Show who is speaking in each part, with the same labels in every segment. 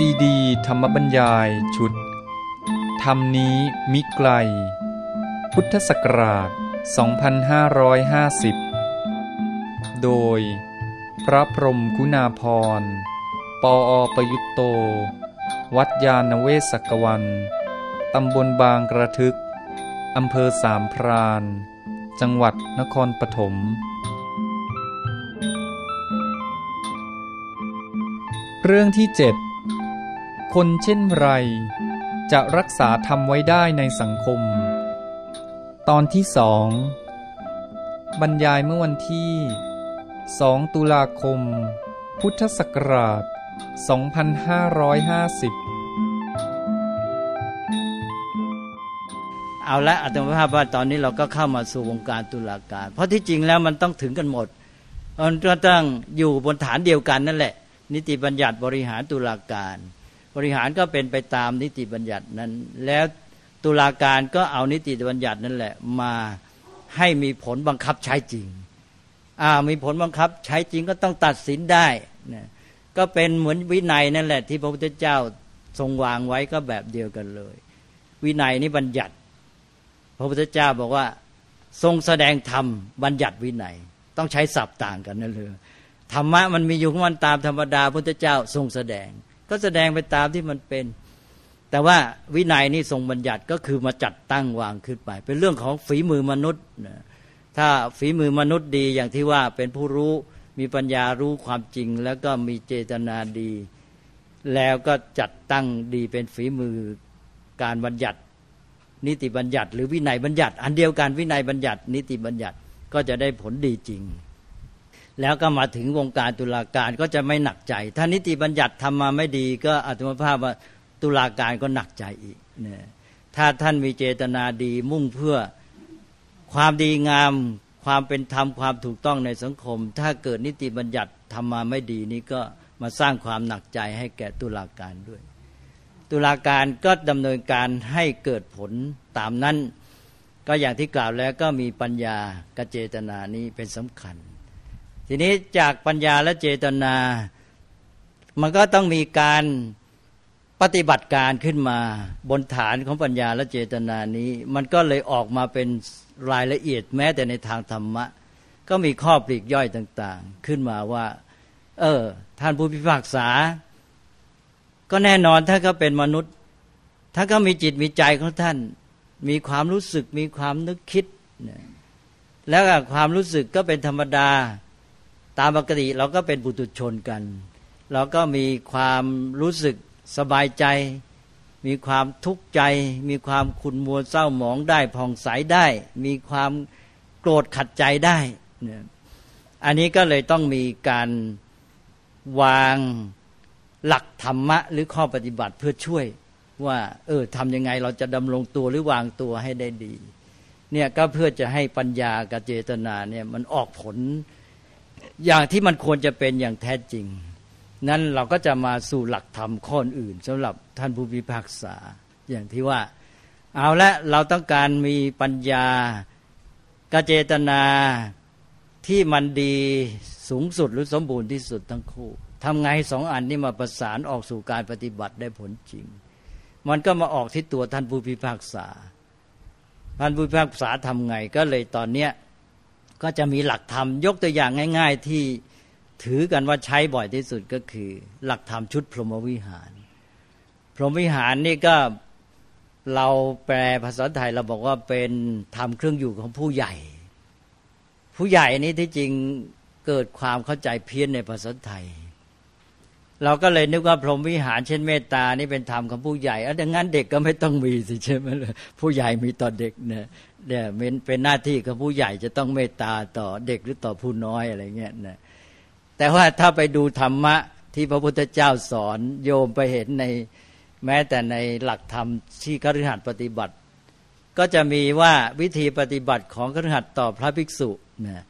Speaker 1: ซีดี ธรรมบัญญายชุด ธรรมนี้มิไกล พุทธศักราช 2550 โดย พระพรมกุณาพร ปออประยุตโต วัดยาณเวศกวัน ตำบลบางกระทึก อำเภอสามพราน จังหวัดนครปฐมเรื่องที่เจ็ด คนเช่นไร จะรักษาธรรมไว้ได้ในสังคม ตอนที่สองบรรยายเมื่อวันที่ 2 ตุลาคม พุทธศักราช 2550
Speaker 2: เอาละอัตมาภาพว่าตอนนี้เราก็เข้ามาสู่วงการตุลาการ เพราะที่จริงแล้วมันต้องถึงกันหมดมันก็ต้องอยู่บนฐานเดียวกันนั่นแหละ นิติบัญญัติบริหารตุลาการ บริหารก็เป็นไปตามนิติบัญญัตินั้น แล้วตุลาการก็เอานิติบัญญัตินั่นแหละ มาให้มีผลบังคับใช้จริงอ่ามีผลบังคับใช้จริงก็ต้องตัดสินได้นะก็เป็นเหมือนวินัยนั่นแหละ ที่พระพุทธเจ้าทรงวางไว้ก็แบบเดียวกันเลย วินัยนี่บัญญัติ พระพุทธเจ้าบอกว่าทรงแสดงธรรมบัญญัติวินัย ต้องใช้ศัพท์ต่างกันนั่นเลยธรรมะมันมีอยู่ของมันตามธรรมดาพระพุทธเจ้าทรงแสดง ก็แสดงไปตามที่มันเป็น แต่ว่าวินัยนี่ทรงบัญญัติก็คือมาจัดตั้งวางขึ้นไป เป็นเรื่องของฝีมือมนุษย์นะถ้าฝีมือมนุษย์ดีอย่างที่ว่าเป็นผู้รู้มีปัญญารู้ความจริง แล้วก็มีเจตนาดี แล้วก็จัดตั้งดีเป็นฝีมือการบัญญัติ นิติบัญญัติ หรือวินัยบัญญัติ อันเดียวกันวินัยบัญญัติ นิติบัญญัติก็จะได้ผลดีจริง แล้วก็มาถึงวงการตุลาการก็จะไม่หนักใจ ถ้านิติบัญญัติทำมาไม่ดี ก็อัตมภาพว่าตุลาการก็หนักใจอีกเนี่ยถ้าท่านมีเจตนาดีมุ่งเพื่อความดีงามความเป็นธรรมความถูกต้องในสังคม ถ้าเกิดนิติบัญญัติทำมาไม่ดีนี่ก็มาสร้างความหนักใจให้แก่ตุลาการด้วย ตุลาการก็ดำเนินการให้เกิดผลตามนั้น ก็อย่างที่กล่าวแล้วก็มีปัญญากเจตนานี้เป็นสำคัญ ทีนี้จากปัญญาและเจตนา มันก็ต้องมีการปฏิบัติการขึ้นมา บนฐานของปัญญาและเจตนานี้ มันก็เลยออกมาเป็นรายละเอียดแม้แต่ในทางธรรมะ ก็มีข้อปลีกย่อยต่าง ๆ ขึ้นมาว่า เออ ท่านผู้พิพากษา ก็แน่นอนถ้าก็เป็นมนุษย์ ถ้าก็มีจิตมีใจของท่าน มีความรู้สึกมีความนึกคิด แล้วความรู้สึกก็เป็นธรรมดา ตามปกติเราก็เป็นบุตุชนกัน เราก็มีความรู้สึกสบายใจ มีความทุกข์ใจ มีความขุนมัวเศร้าหมองได้ผ่องใสได้ มีความโกรธขัดใจได้เนี่ยอันนี้ก็เลยต้องมีการวางหลักธรรมะ หรือข้อปฏิบัติเพื่อช่วยว่า เออทำยังไงเราจะดำรงตัวหรือวางตัวให้ได้ดี เนี่ยก็เพื่อจะให้ปัญญากับเจตนาเนี่ยมันออกผล อย่างที่มันควรจะเป็นอย่างแท้จริง นั้นเราก็จะมาสู่หลักธรรมข้ออื่นสำหรับท่านผู้พิพากษา อย่างที่ว่า เอาละเราต้องการมีปัญญากเจตนาที่มันดีสูงสุดหรือสมบูรณ์ที่สุดทั้งคู่ทำไงสองอันนี้มาประสานออกสู่การปฏิบัติได้ผลจริง มันก็มาออกที่ตัวท่านผู้พิพากษา ท่านผู้พิพากษาทำไงก็เลยตอนเนี้ย ก็จะมีหลักธรรมยกตัวอย่างง่าย ๆ ที่ถือกันว่าใช้บ่อยที่สุดก็คือ หลักธรรมชุดพรหมวิหาร พรหมวิหารนี่ก็เราแปลภาษาไทยเราบอกว่าเป็นธรรมเครื่องอยู่ของผู้ใหญ่ ผู้ใหญ่นี้ที่จริงเกิดความเข้าใจเพี้ยนในภาษาไทย เราก็เลยนึกว่าพรหมวิหารเช่นเมตตานี่เป็นธรรมของผู้ใหญ่เออดังนั้นเด็กก็ไม่ต้องมีสิใช่ไหมผู้ใหญ่มีต่อเด็กเนี่ย เนี่ยเป็นหน้าที่ของผู้ใหญ่จะต้องเมตตาต่อเด็กหรือต่อผู้น้อยอะไรเงี้ยนะแต่ว่าถ้าไปดูธรรมะที่พระพุทธเจ้าสอนโยมไปเห็นในแม้แต่ในหลักธรรมที่คฤหัสถ์ปฏิบัติ ก็จะมีว่าวิธีปฏิบัติของคฤหัสถ์ต่อพระภิกษุนะ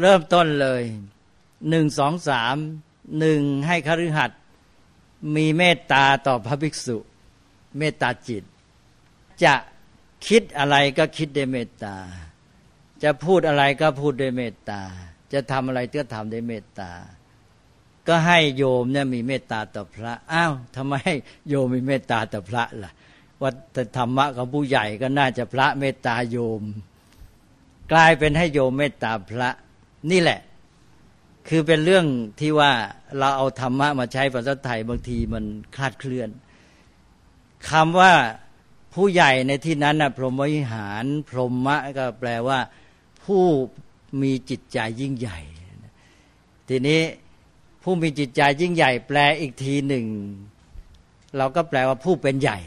Speaker 2: เริ่มต้นเลยหนึ่งสองสามหนึ่งให้คฤหัสถ์มีเมตตาต่อพระภิกษุ เมตตาจิต จะ คิดอะไรก็คิดด้วยเมตตา จะพูดอะไรก็พูดด้วยเมตตา จะทำอะไรก็ทำด้วยเมตตา ก็ให้โยมเนี่ยมีเมตตาต่อพระอ้าวทำไมโยมมีเมตตาต่อพระล่ะว่าธรรมะของผู้ใหญ่ก็น่าจะพระเมตตาโยม กลายเป็นให้โยมเมตตาพระ นี่แหละ คือเป็นเรื่องที่ว่าเราเอาธรรมะมาใช้ภาษาไทยบางทีมันคลาดเคลื่อนคำว่า ผู้ใหญ่ในที่นั้นนะพรหมวิหาร พรหมะก็แปลว่า ผู้มีจิตใจยิ่งใหญ่ ทีนี้ผู้มีจิตใจยิ่งใหญ่ แปลอีกทีหนึ่ง เราก็แปลว่าผู้เป็นใหญ่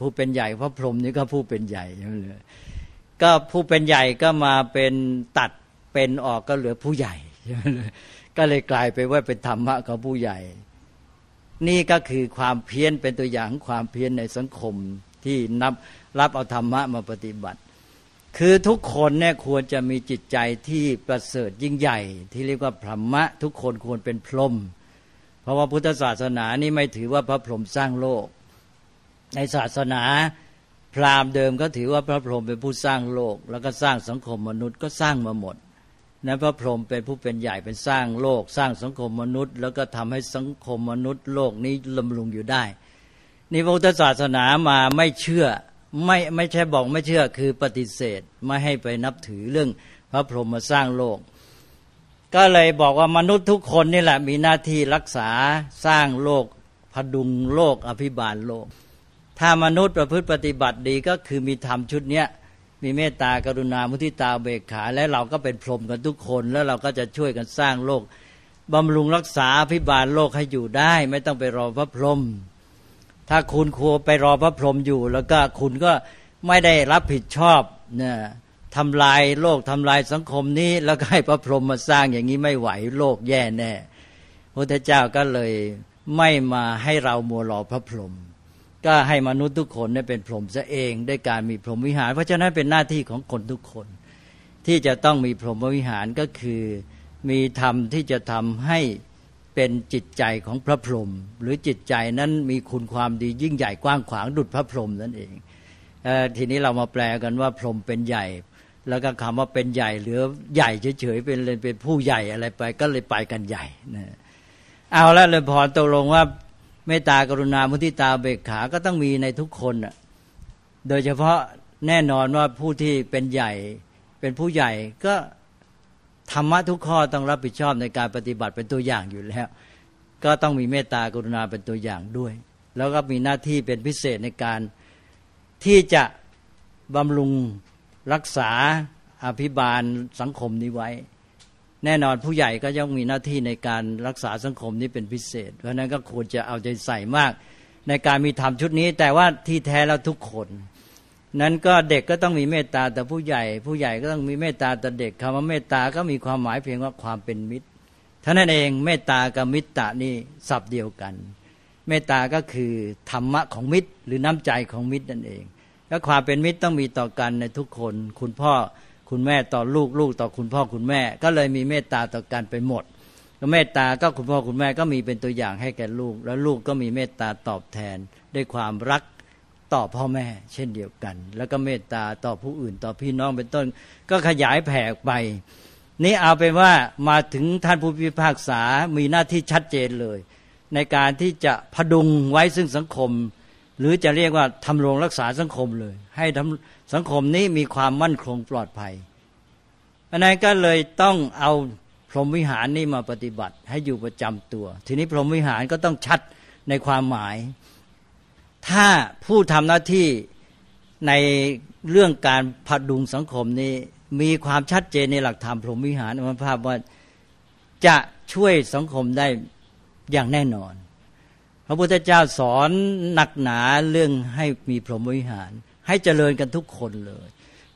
Speaker 2: ผู้เป็นใหญ่เพราะพรหมนี่ก็ผู้เป็นใหญ่ก็ผู้เป็นใหญ่ก็มาเป็นตัดเป็นออกก็เหลือผู้ใหญ่ก็เลยกลายไปว่าเป็นธรรมะของผู้ใหญ่ นี่ก็คือความเพี้ยนเป็นตัวอย่างความเพี้ยนในสังคม ที่นับรับเอาธรรมะมาปฏิบัติ คือทุกคนเนี่ยควรจะมีจิตใจที่ประเสริฐยิ่งใหญ่ ที่เรียกว่าพรหมะ ทุกคนควรเป็นพรหมเพราะว่าพุทธศาสนานี่ไม่ถือว่าพระพรหมสร้างโลก ในศาสนาพราหมณ์เดิมก็ถือว่าพระพรหมเป็นผู้สร้างโลก แล้วก็สร้างสังคมมนุษย์ก็สร้างมาหมดนะพระพรหมเป็นผู้เป็นใหญ่เป็นสร้างโลก สร้างสังคมมนุษย์ แล้วก็ทำให้สังคมมนุษย์ โลกนี้ลำลุงอยู่ได้ นี่พุทธศาสนามาไม่เชื่อ ไม่ไม่ใช่บอกไม่เชื่อคือปฏิเสธไม่ให้ไปนับถือเรื่องพระพรหมมาสร้างโลก ก็เลยบอกว่ามนุษย์ทุกคนนี่แหละมีหน้าที่รักษาสร้างโลกพดุงโลกอภิบาลโลก ถ้ามนุษย์ประพฤติปฏิบัติดีก็คือมีธรรมชุดเนี้ยมีเมตตากรุณามุทิตาเบกขา และเราก็เป็นพรหมกันทุกคนแล้วเราก็จะช่วยกันสร้างโลกบำรุงรักษาอภิบาลโลกให้อยู่ได้ ไม่ต้องไปรอพระพรหม ถ้าคุณครัวไปรอพระพรหมอยู่ แล้วก็คุณก็ไม่ได้รับผิดชอบเนี่ยทำลายโลกทำลายสังคมนี้ แล้วก็ให้พระพรหมมาสร้างอย่างนี้ไม่ไหวโลกแย่แน่พระเจ้าก็เลยไม่มาให้เรามัวรอพระพรหมก็ให้มนุษย์ทุกคนได้เป็นพรหมซะเองด้วยการมีพรหมวิหาร เพราะฉะนั้นเป็นหน้าที่ของคนทุกคน ที่จะต้องมีพรหมวิหารก็คือมีธรรมที่จะทำให้ เป็นจิตใจของพระพรหมหรือจิตใจนั้นมีคุณความดียิ่งใหญ่กว้างขวางดุจพระพรหมนั่นเองอทีนี้เรามาแปลกันว่าพรหมเป็นใหญ่ แล้วก็คำว่าเป็นใหญ่หรือใหญ่เฉยๆเป็นเลยเป็นผู้ใหญ่อะไรไป ก็เลยไปกันใหญ่นะเอาแล้วเลยพอตกลงว่าเมตตากรุณามุทิตาเบกขาก็ต้องมีในทุกคนอะโดยเฉพาะแน่นอนว่าผู้ที่เป็นใหญ่ เป็นผู้ใหญ่ก็ ธรรมะทุกข้อต้องรับผิดชอบในการปฏิบัติเป็นตัวอย่างอยู่แล้ว ก็ต้องมีเมตตากรุณาเป็นตัวอย่างด้วย แล้วก็มีหน้าที่เป็นพิเศษในการที่จะบำรุงรักษาอภิบาลสังคมนี้ไว้ แน่นอนผู้ใหญ่ก็ย่อมมีหน้าที่ในการรักษาสังคมนี้เป็นพิเศษ เพราะนั้นก็ควรจะเอาใจใส่มาก ในการมีธรรมชุดนี้ แต่ว่าที่แท้แล้วทุกคน นั้นก็เด็กก็ต้องมีเมตตาแต่ผู้ใหญ่ ผู้ใหญ่ก็ต้องมีเมตตาแต่เด็กคำว่าเมตตาก็มีความหมายเพียงว่าความเป็นมิตรท่านั้นเองเมตตากับมิตรตานี่สับเดียวกัน เมตตาก็คือธรรมะของมิตร หรือน้ำใจของมิตรนั่นเองและความเป็นมิตรต้องมีต่อกันในทุกคน คุณพ่อคุณแม่ต่อลูกลูกต่อคุณพ่อคุณแม่ ก็เลยมีเมตตาต่อกันไปหมดแล้วเมตตาก็คุณพ่อคุณแม่ก็มีเป็นตัวอย่างให้แก่ลูก แล้วลูกก็มีเมตตาตอบแทนด้วยความรัก ต่อพ่อแม่ เช่นเดียวกัน แล้วก็เมตตาต่อผู้อื่นต่อพี่น้องเป็นต้น ก็ขยายแผ่ไป นี่เอาเป็นว่ามาถึงท่านผู้พิพากษามีหน้าที่ชัดเจนเลย ในการที่จะพดุงไว้ซึ่งสังคม หรือจะเรียกว่าทำรงรักษาสังคมเลย ให้ทำสังคมนี้มีความมั่นคงปลอดภัยอันนั้นก็เลยต้องเอาพรหมวิหารนี่มาปฏิบัติให้อยู่ประจำตัว ทีนี้พรหมวิหารก็ต้องชัดในความหมาย ถ้าผู้ทำหน้าที่ในเรื่องการผดุงสังคมนี้ มีความชัดเจนในหลักธรรมพรหมวิหารมันภาพว่าจะช่วยสังคมได้อย่างแน่นอน พระพุทธเจ้าสอนหนักหนาเรื่องให้มีพรหมวิหาร ให้เจริญกันทุกคนเลย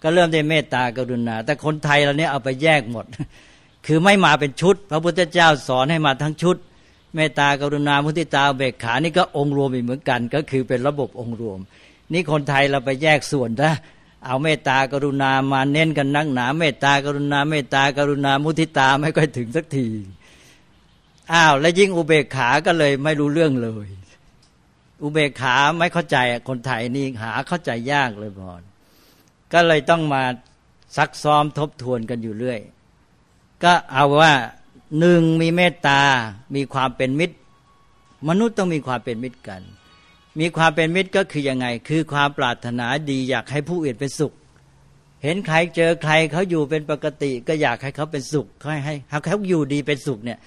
Speaker 2: ก็เริ่มได้เมตตากรุณา แต่คนไทยเราเนี่ยเอาไปแยกหมด คือไม่มาเป็นชุด พระพุทธเจ้าสอนให้มาทั้งชุด เมตตากรุณามุทิตาเบกขานี่ก็องค์รวมอีกเหมือนกัน ก็คือเป็นระบบองค์รวม นี่คนไทยเราไปแยกส่วนนะเอาเมตตากรุณามาเน้นกันนักหนา เมตตากรุณาเมตตากรุณามุทิตาไม่ค่อยถึงสักทีอ้าวแล้วยิ่งอุเบกขาก็เลยไม่รู้เรื่องเลย อุเบกขาไม่เข้าใจคนไทยนี่หาเข้าใจยากเลยบอนก็เลยต้องมาซักซ้อมทบทวนกันอยู่เรื่อย ก็เอาว่า หนึ่งมีเมตตา มีความเป็นมิตร มนุษย์ต้องมีความเป็นมิตรกัน มีความเป็นมิตรก็คือยังไง คือความปรารถนาดีอยากให้ผู้อื่นเป็นสุข เห็นใครเจอใครเขาอยู่เป็นปกติก็อยากให้เขาเป็นสุขให้ให้เขาอยู่ดีเป็นสุขเนี่ย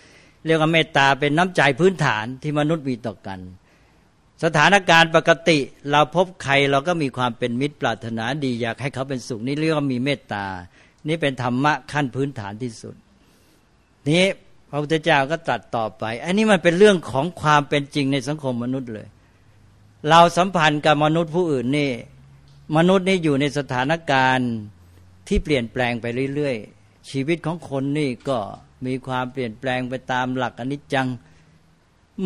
Speaker 2: เรียกว่าเมตตาเป็นน้ำใจพื้นฐานที่มนุษย์มีต่อกัน สถานการณ์ปกติเราพบใครเราก็มีความเป็นมิตรปรารถนาดีอยากให้เขาเป็นสุขนี่เรียกว่ามีเมตตา นี่เป็นธรรมะขั้นพื้นฐานที่สุด นี้พระพุทธเจ้าก็ตรัสต่อไป อันนี้มันเป็นเรื่องของความเป็นจริงในสังคมมนุษย์เลย เราสัมพันธ์กับมนุษย์ผู้อื่นนี่ มนุษย์นี่อยู่ในสถานการณ์ที่เปลี่ยนแปลงไปเรื่อยๆ ชีวิตของคนนี่ก็มีความเปลี่ยนแปลงไปตามหลักอนิจจัง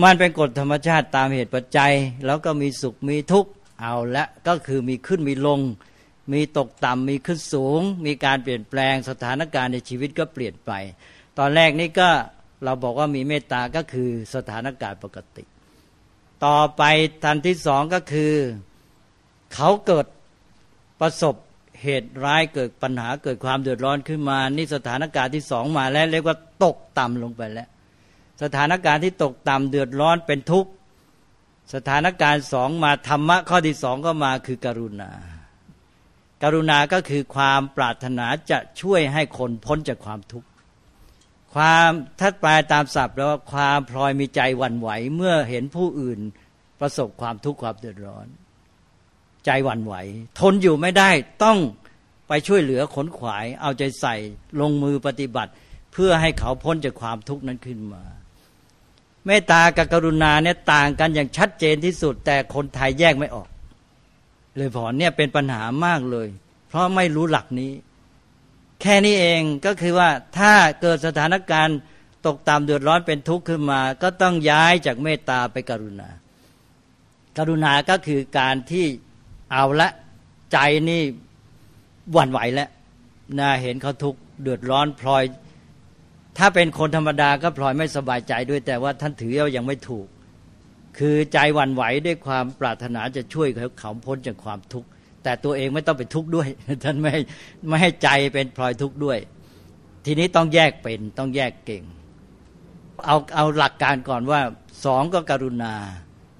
Speaker 2: มันเป็นกฎธรรมชาติตามเหตุปัจจัย แล้วก็มีสุขมีทุกข์เอาละก็คือมีขึ้นมีลง มีตกต่ำมีขึ้นสูง มีการเปลี่ยนแปลงสถานการณ์ในชีวิตก็เปลี่ยนไป ตอนแรกนี่ก็เราบอกว่ามีเมตตาก็คือสถานการณ์ปกติ ต่อไปทันที่สองก็คือ เขาเกิดประสบเหตุร้ายเกิดปัญหาเกิดความเดือดร้อนขึ้นมานี่สถานการณ์ที่สองมาแล้วเรียกว่าตกต่ำลงไปแล้ว สถานการณ์ที่ตกต่ำเดือดร้อนเป็นทุกข์สถานการณ์สองมาธรรมะข้อที่สองก็มาคือกรุณาการุณาก็คือความปรารถนาจะช่วยให้คนพ้นจากความทุกข์ ความทัดปลายตามศัพท์แล้วความพลอยมีใจหวั่นไหว เมื่อเห็นผู้อื่นประสบความทุกข์ความเดือดร้อน ใจหวั่นไหว ทนอยู่ไม่ได้ต้องไปช่วยเหลือขนขวาย เอาใจใส่ลงมือปฏิบัติ เพื่อให้เขาพ้นจากความทุกข์นั้นขึ้นมาเมตตากับกรุณาเนี่ยต่างกันอย่างชัดเจนที่สุด แต่คนไทยแยกไม่ออก เลยพอเนี่ยเป็นปัญหามากเลย เพราะไม่รู้หลักนี้ แค่นี้เองก็คือว่าถ้าเกิดสถานการณ์ตกตามเดือดร้อนเป็นทุกข์ขึ้นมา ก็ต้องย้ายจากเมตตาไปกรุณา กรุณาก็คือการที่เอาละใจนี่หวั่นไหวแล้วนะเห็นเขาทุกข์เดือดร้อนพลอย ถ้าเป็นคนธรรมดาก็พลอยไม่สบายใจด้วย แต่ว่าท่านถือว่ายังไม่ถูก คือใจหวั่นไหวด้วยความปรารถนาจะช่วยเขาเขาพ้นจากความทุกข์ แต่ตัวเองไม่ต้องไปทุกข์ด้วย ท่านไม่ไม่ให้ใจเป็นพลอยทุกข์ด้วย ทีนี้ต้องแยกเป็นต้องแยกเก่ง เอาเอาหลักการก่อนว่าสองก็กรุณา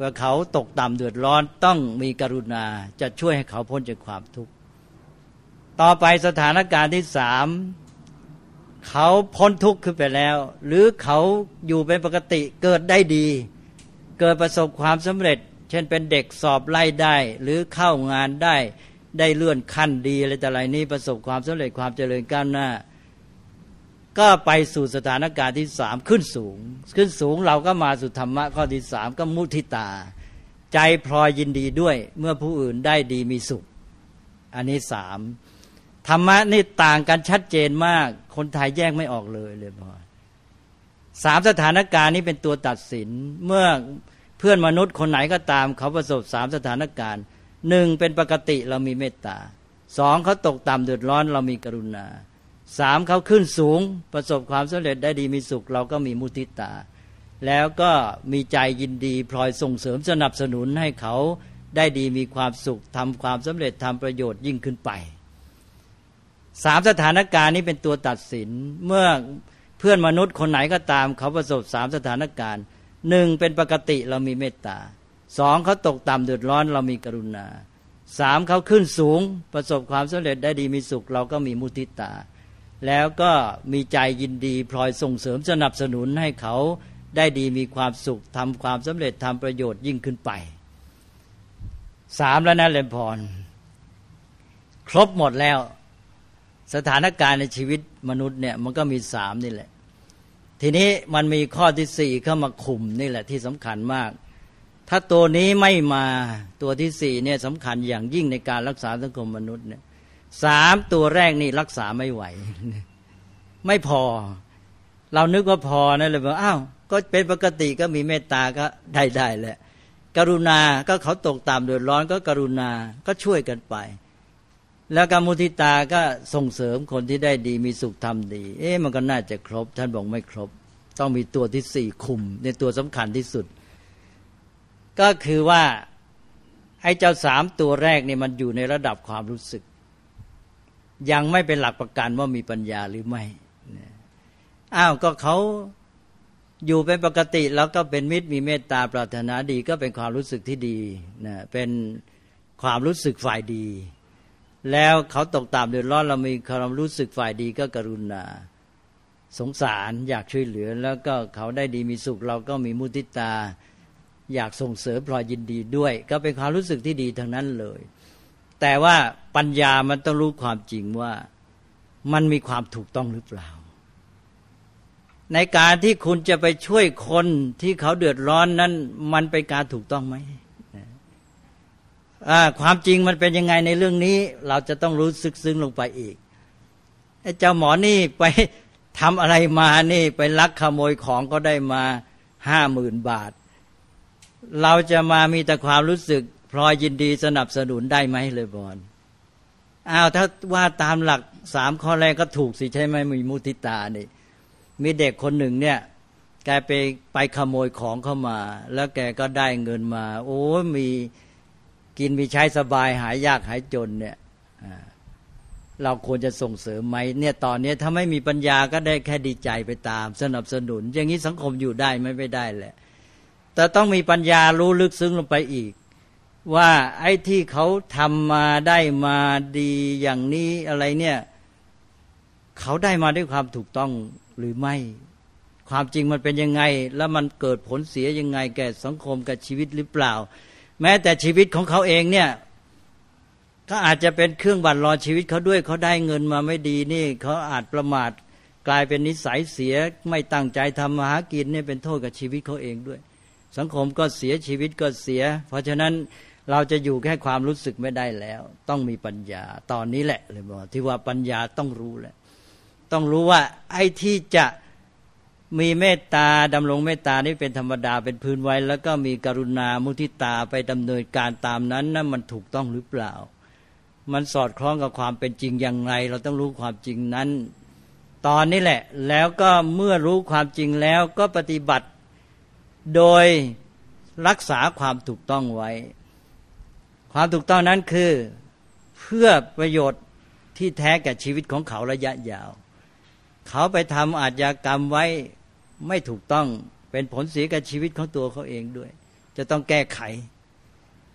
Speaker 2: ว่าเขาตกต่ำเดือดร้อนต้องมีกรุณาจะช่วยให้เขาพ้นจากความทุกข์ต่อไปสถานการณ์ที่สามเขาพ้นทุกข์ขึ้นไปแล้ว หรือเขาอยู่เป็นปกติเกิดได้ดี เกิดประสบความสำเร็จ เช่นเป็นเด็กสอบไล่ได้ หรือเข้างานได้ได้เลื่อนขั้นดีอะไรแต่ไรนี้ประสบความสำเร็จความเจริญก้าวหน้า ก็ไปสู่สถานการณ์ที่สามขึ้นสูง ขึ้นสูงเราก็มาสู่ธรรมะข้อที่สามก็มุทิตา ใจพลอยยินดีด้วย เมื่อผู้อื่นได้ดีมีสุข อันนี้สามธรรมะนี่ต่างกันชัดเจนมาก คนไทยแยกไม่ออกเลยเลยพอสามสถานการณ์นี้เป็นตัวตัดสินเมื่อ เพื่อนมนุษย์คนไหนก็ตามเขาประสบสามสถานการณ์หนึ่งเป็นปกติเรามีเมตตาสองเขาตกต่ำเดือดร้อนเรามีกรุณาสามเขาขึ้นสูงประสบความสำเร็จได้ดีมีสุข เราก็มีมุทิตา แล้วก็มีใจยินดีพลอยส่งเสริมสนับสนุนให้เขาได้ดีมีความสุขทำความสำเร็จทำประโยชน์ยิ่งขึ้นไปสามสถานการณ์นี้เป็นตัวตัดสิน เมื่อเพื่อนมนุษย์คนไหนก็ตามเขาประสบสามสถานการณ์ หนึ่งเป็นปกติเรามีเมตตาสองเขาตกต่ำเดือดร้อนเรามีกรุณาสามเขาขึ้นสูงประสบความสำเร็จได้ดีมีสุข เราก็มีมุทิตา แล้วก็มีใจยินดีพลอยส่งเสริมสนับสนุนให้เขาได้ดีมีความสุขทำความสำเร็จทำประโยชน์ยิ่งขึ้นไปสามแล้วนะเลนพร ครบหมดแล้ว สถานการณ์ในชีวิตมนุษย์เนี่ยมันก็มีสามนี่แหละ ทีนี้มันมีข้อที่สี่เข้ามาคุมนี่แหละที่สำคัญมาก ถ้าตัวนี้ไม่มาตัวที่สี่เนี่ยสำคัญอย่างยิ่งในการรักษาสังคมมนุษย์เนี่ยสามตัวแรกนี่รักษาไม่ไหว ไม่พอ เรานึกว่าพอนะเลยบอกอ้าวก็เป็นปกติก็มีเมตตาก็ได้ได้แหละกรุณาก็เขาตกตามเดือดร้อนก็กรุณาก็ช่วยกันไป แล้วกรรมุทิตาก็ส่งเสริมคนที่ได้ดีมีสุขทำดี เอ๊ะมันก็น่าจะครบ ท่านบอกไม่ครบ ต้องมีตัวที่สี่คุม ในตัวสำคัญที่สุด ก็คือว่าไอ้เจ้าสามตัวแรกเนี่ยมันอยู่ในระดับความรู้สึก ยังไม่เป็นหลักประกันว่ามีปัญญาหรือไม่อ้าวก็เขาอยู่เป็นปกติแล้วก็เป็นมิตรมีเมตตาปรารถนาดีก็เป็นความรู้สึกที่ดีนะเป็นความรู้สึกฝ่ายดี แล้วเขาตกตามเดือดร้อนเรามีความรู้สึกฝ่ายดีก็กรุณา สงสารอยากช่วยเหลือ แล้วก็เขาได้ดีมีสุข เราก็มีมุติตา อยากส่งเสริมพลอยยินดีด้วย ก็เป็นความรู้สึกที่ดีทั้งนั้นเลย แต่ว่าปัญญามันต้องรู้ความจริงว่ามันมีความถูกต้องหรือเปล่า ในการที่คุณจะไปช่วยคนที่เขาเดือดร้อนนั้น มันเป็นการถูกต้องไหม ความจริงมันเป็นยังไงในเรื่องนี้ เราจะต้องรู้สึกซึ้งลงไปอีกไอ้เจ้าหมอนี่ไปทำอะไรมานี่ไปลักขโมยของก็ได้มาห้าหมื่นบาท เราจะมามีแต่ความรู้สึกพลอยยินดีสนับสนุนได้ไหมเลยบอลอ้าวถ้าว่าตามหลักสามข้อแรกก็ถูกสิใช่ไหมมีมุติตานี่ มีเด็กคนหนึ่งเนี่ยแกไปไปขโมยของเข้ามา แล้วแกก็ได้เงินมา โอ้มี กินมีใช้สบายหายยากหายจนเนี่ยเราควรจะส่งเสริมไหมเนี่ยตอนนี้ถ้าไม่มีปัญญาก็ได้แค่ดีใจไปตาม สนับสนุน อย่างนี้สังคมอยู่ได้ไม่ไม่ได้แหละ แต่ต้องมีปัญญารู้ลึกซึ้งลงไปอีก ว่าไอ้ที่เขาทำมาได้มาดีอย่างนี้อะไรเนี่ยเขาได้มาด้วยความถูกต้องหรือไม่ ความจริงมันเป็นยังไง แล้วมันเกิดผลเสียยังไง แก่สังคมกับชีวิตหรือเปล่า แม้แต่ชีวิตของเขาเองเนี่ยก็อาจจะเป็นเครื่องบั่นรอชีวิตเขาด้วยเขาได้เงินมาไม่ดีนี่เขาอาจประมาทกลายเป็นนิสัยเสียไม่ตั้งใจทำมาหากินเนี่ยเป็นโทษกับชีวิตเขาเองด้วย สังคมก็เสียชีวิตก็เสีย เพราะฉะนั้นเราจะอยู่แค่ความรู้สึกไม่ได้แล้ว ต้องมีปัญญาตอนนี้แหละเลยบอกที่ว่าปัญญาต้องรู้แหละ ต้องรู้ว่าไอ้ที่จะ มีเมตตาดำรงเมตตานี่เป็นธรรมดาเป็นพื้นไว้ แล้วก็มีกรุณามุทิตาไปดำเนินการตามนั้นนั่นมันถูกต้องหรือเปล่า มันสอดคล้องกับความเป็นจริงอย่างไร เราต้องรู้ความจริงนั้น ตอนนี้แหละ แล้วก็เมื่อรู้ความจริงแล้วก็ปฏิบัติโดยรักษาความถูกต้องไว้ ความถูกต้องนั้นคือเพื่อประโยชน์ที่แท้แก่ชีวิตของเขาระยะยาว เขาไปทำอาชญากรรมไว้ ไม่ถูกต้องเป็นผลเสียกับชีวิตของตัวเขาเองด้วย จะต้องแก้ไข